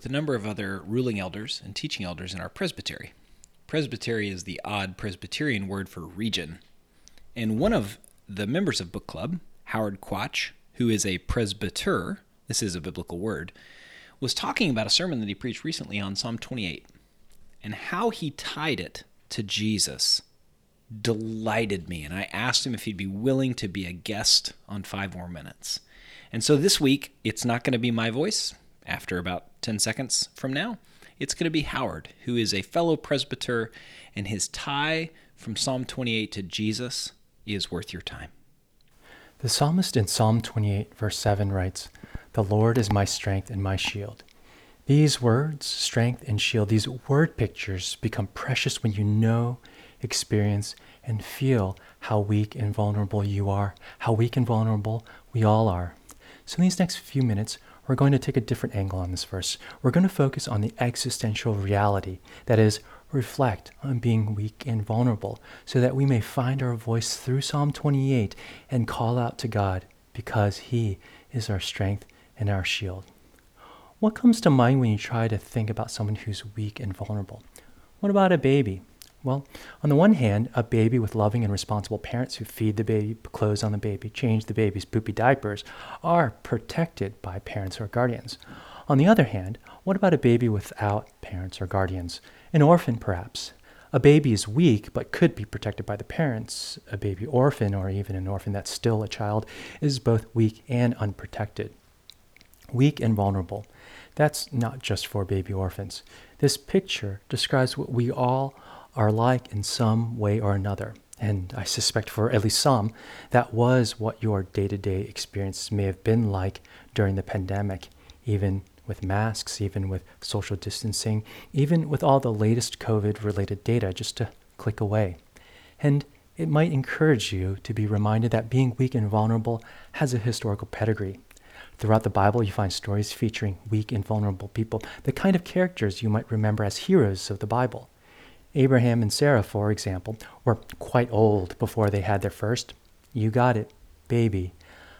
with a number of other ruling elders and teaching elders in our presbytery. Presbytery is the odd Presbyterian word for region. And one of the members of book club, Howard Quach, who is a presbyter, this is a biblical word, was talking about a sermon that he preached recently on Psalm 28 and how he tied it to Jesus delighted me. And I asked him if he'd be willing to be a guest on Five More Minutes. And so this week, it's not going to be my voice after about 10 seconds from now. It's going to be Howard, who is a fellow presbyter, and his tie from Psalm 28 to Jesus is worth your time. The psalmist in Psalm 28, verse 7 writes, The Lord is my strength and my shield. These words, strength and shield, these word pictures become precious when you know, experience, and feel how weak and vulnerable you are, how weak and vulnerable we all are. So, in these next few minutes, we're going to take a different angle on this verse. We're going to focus on the existential reality, that is, reflect on being weak and vulnerable, so that we may find our voice through Psalm 28 and call out to God because He is our strength and our shield. What comes to mind when you try to think about someone who's weak and vulnerable? What about a baby? Well, on the one hand, a baby with loving and responsible parents who feed the baby, clothes on the baby, change the baby's poopy diapers are protected by parents or guardians. On the other hand, what about a baby without parents or guardians? An orphan, perhaps. A baby is weak but could be protected by the parents. A baby orphan, or even an orphan that's still a child, is both weak and unprotected. Weak and vulnerable. That's not just for baby orphans. This picture describes what we all are like in some way or another. And I suspect for at least some, that was what your day to day experience may have been like during the pandemic, even with masks, even with social distancing, even with all the latest COVID related data, just to click away. And it might encourage you to be reminded that being weak and vulnerable has a historical pedigree. Throughout the Bible, you find stories featuring weak and vulnerable people, the kind of characters you might remember as heroes of the Bible. Abraham and Sarah, for example, were quite old before they had their first. You got it, baby.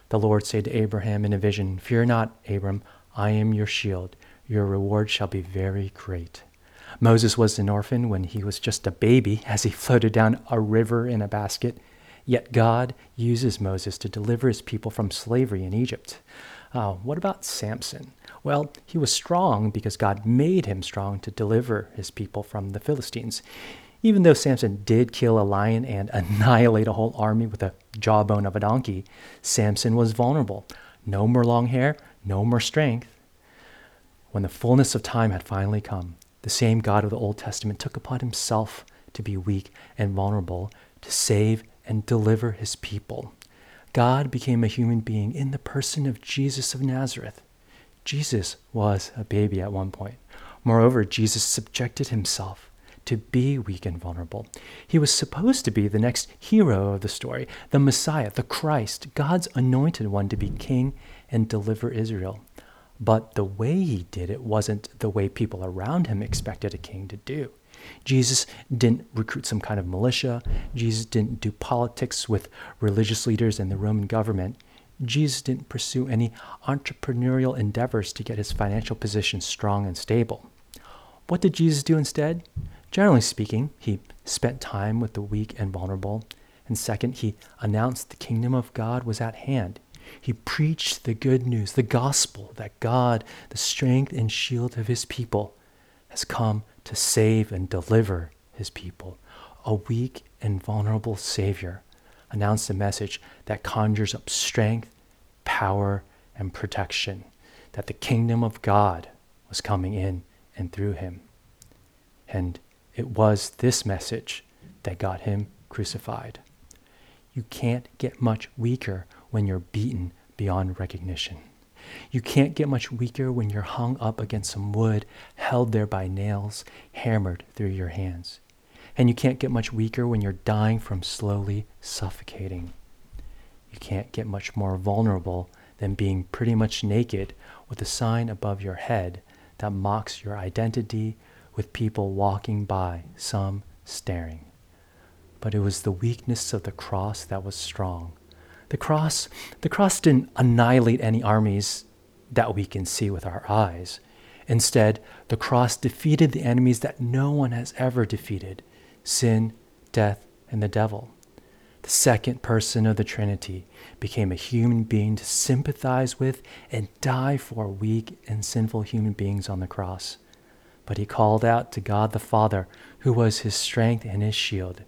The Lord said to Abraham in a vision, Fear not, Abram, I am your shield. Your reward shall be very great. Moses was an orphan when he was just a baby as he floated down a river in a basket. Yet God uses Moses to deliver his people from slavery in Egypt. Uh, what about Samson? Well, he was strong because God made him strong to deliver his people from the Philistines. Even though Samson did kill a lion and annihilate a whole army with a jawbone of a donkey, Samson was vulnerable. No more long hair, no more strength. When the fullness of time had finally come, the same God of the Old Testament took upon himself to be weak and vulnerable to save and deliver his people. God became a human being in the person of Jesus of Nazareth. Jesus was a baby at one point. Moreover, Jesus subjected himself to be weak and vulnerable. He was supposed to be the next hero of the story, the Messiah, the Christ, God's anointed one to be king and deliver Israel. But the way he did it wasn't the way people around him expected a king to do. Jesus didn't recruit some kind of militia. Jesus didn't do politics with religious leaders and the Roman government. Jesus didn't pursue any entrepreneurial endeavors to get his financial position strong and stable. What did Jesus do instead? Generally speaking, he spent time with the weak and vulnerable. And second, he announced the kingdom of God was at hand. He preached the good news, the gospel that God, the strength and shield of his people, has come to save and deliver his people. A weak and vulnerable Savior announced a message that conjures up strength, power, and protection, that the kingdom of God was coming in and through him. And it was this message that got him crucified. You can't get much weaker when you're beaten beyond recognition. You can't get much weaker when you're hung up against some wood, held there by nails, hammered through your hands. And you can't get much weaker when you're dying from slowly suffocating. You can't get much more vulnerable than being pretty much naked with a sign above your head that mocks your identity with people walking by, some staring. But it was the weakness of the cross that was strong. The cross, the cross didn't annihilate any armies that we can see with our eyes. Instead, the cross defeated the enemies that no one has ever defeated sin, death, and the devil. The second person of the Trinity became a human being to sympathize with and die for weak and sinful human beings on the cross. But he called out to God the Father, who was his strength and his shield.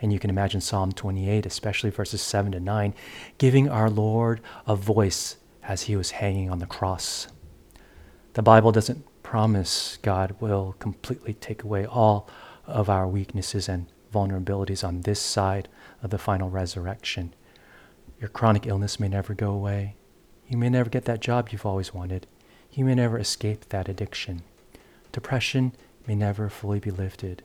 And you can imagine Psalm 28, especially verses 7 to 9, giving our Lord a voice as he was hanging on the cross. The Bible doesn't promise God will completely take away all of our weaknesses and vulnerabilities on this side of the final resurrection. Your chronic illness may never go away. You may never get that job you've always wanted. You may never escape that addiction. Depression may never fully be lifted.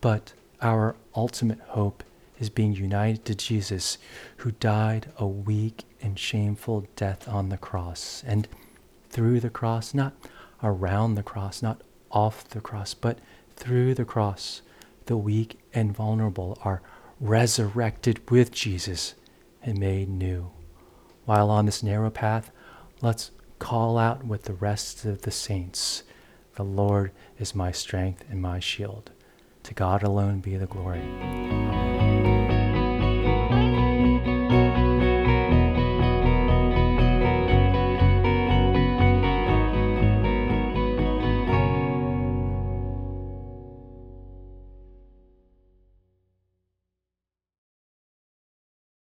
But our ultimate hope is being united to Jesus, who died a weak and shameful death on the cross. And through the cross, not around the cross, not off the cross, but through the cross, the weak and vulnerable are resurrected with Jesus and made new. While on this narrow path, let's call out with the rest of the saints The Lord is my strength and my shield. To God alone be the glory.